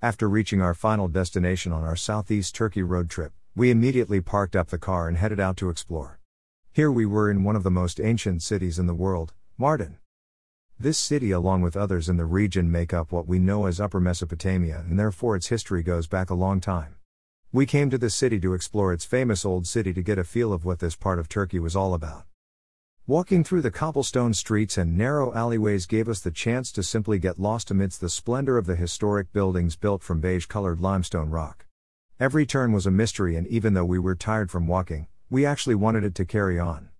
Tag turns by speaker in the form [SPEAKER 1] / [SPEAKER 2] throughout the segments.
[SPEAKER 1] After reaching our final destination on our southeast Turkey road trip, we immediately parked up the car and headed out to explore. Here we were in one of the most ancient cities in the world, Mardin. This city, along with others in the region, make up what we know as Upper Mesopotamia, and therefore its history goes back a long time. We came to the city to explore its famous old city to get a feel of what this part of Turkey was all about. Walking through the cobblestone streets and narrow alleyways gave us the chance to simply get lost amidst the splendor of the historic buildings built from beige colored limestone rock. Every turn was a mystery, and even though we were tired from walking, we actually wanted it to carry on.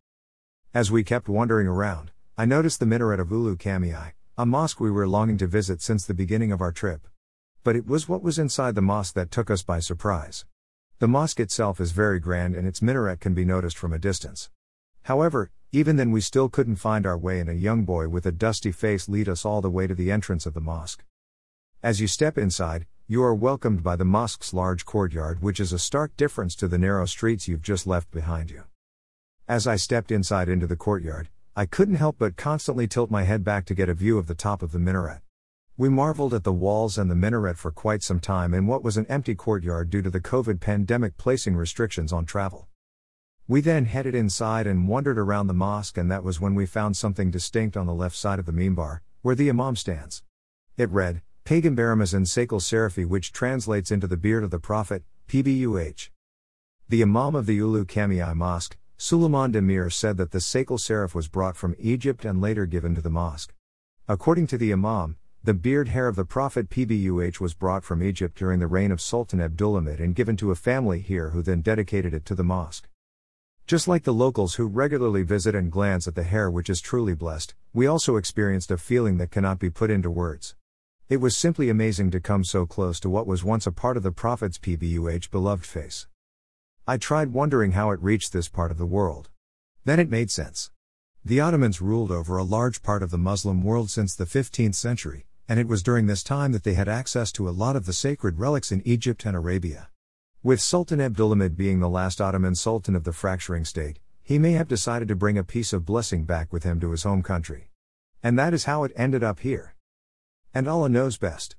[SPEAKER 1] As we kept wandering around, I noticed the minaret of Ulu Cami'i, a mosque we were longing to visit since the beginning of our trip. But it was what was inside the mosque that took us by surprise. The mosque itself is very grand and its minaret can be noticed from a distance. However, even then, we still couldn't find our way, and a young boy with a dusty face lead us all the way to the entrance of the mosque. As you step inside, you are welcomed by the mosque's large courtyard, which is a stark difference to the narrow streets you've just left behind you. As I stepped inside into the courtyard, I couldn't help but constantly tilt my head back to get a view of the top of the minaret. We marveled at the walls and the minaret for quite some time in what was an empty courtyard due to the COVID pandemic placing restrictions on travel. We then headed inside and wandered around the mosque, and that was when we found something distinct on the left side of the minbar, where the Imam stands. It read, Peygamberimizin Sakal Serafi, which translates into the beard of the Prophet, PBUH. The Imam of the Ulu Cami'i Mosque, Suleiman Demir, said that the Sakal Serif was brought from Egypt and later given to the mosque. According to the Imam, the beard hair of the Prophet PBUH was brought from Egypt during the reign of Sultan Abdulhamid and given to a family here who then dedicated it to the mosque. Just like the locals who regularly visit and glance at the hair, which is truly blessed, we also experienced a feeling that cannot be put into words. It was simply amazing to come so close to what was once a part of the Prophet's PBUH beloved face. I tried wondering how it reached this part of the world. Then it made sense. The Ottomans ruled over a large part of the Muslim world since the 15th century, and it was during this time that they had access to a lot of the sacred relics in Egypt and Arabia. With Sultan Abdulhamid being the last Ottoman sultan of the fracturing state, he may have decided to bring a piece of blessing back with him to his home country. And that is how it ended up here. And Allah knows best.